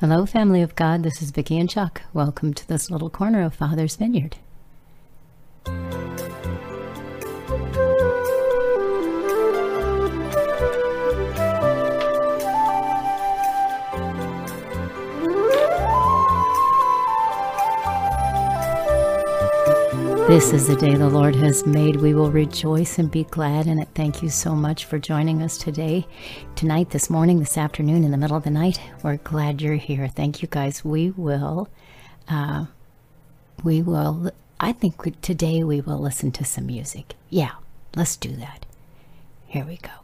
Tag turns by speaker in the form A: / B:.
A: Hello, family of God. This is Vicki and Chuck. Welcome to this little corner of Father's Vineyard. This is the day the Lord has made. We will rejoice and be glad in it. Thank you so much for joining us today, tonight, this morning, this afternoon, in the middle of the night. We're glad you're here. Thank you, guys. We will, uh, we will, I think today we will listen to some music. Yeah, let's do that. Here we go.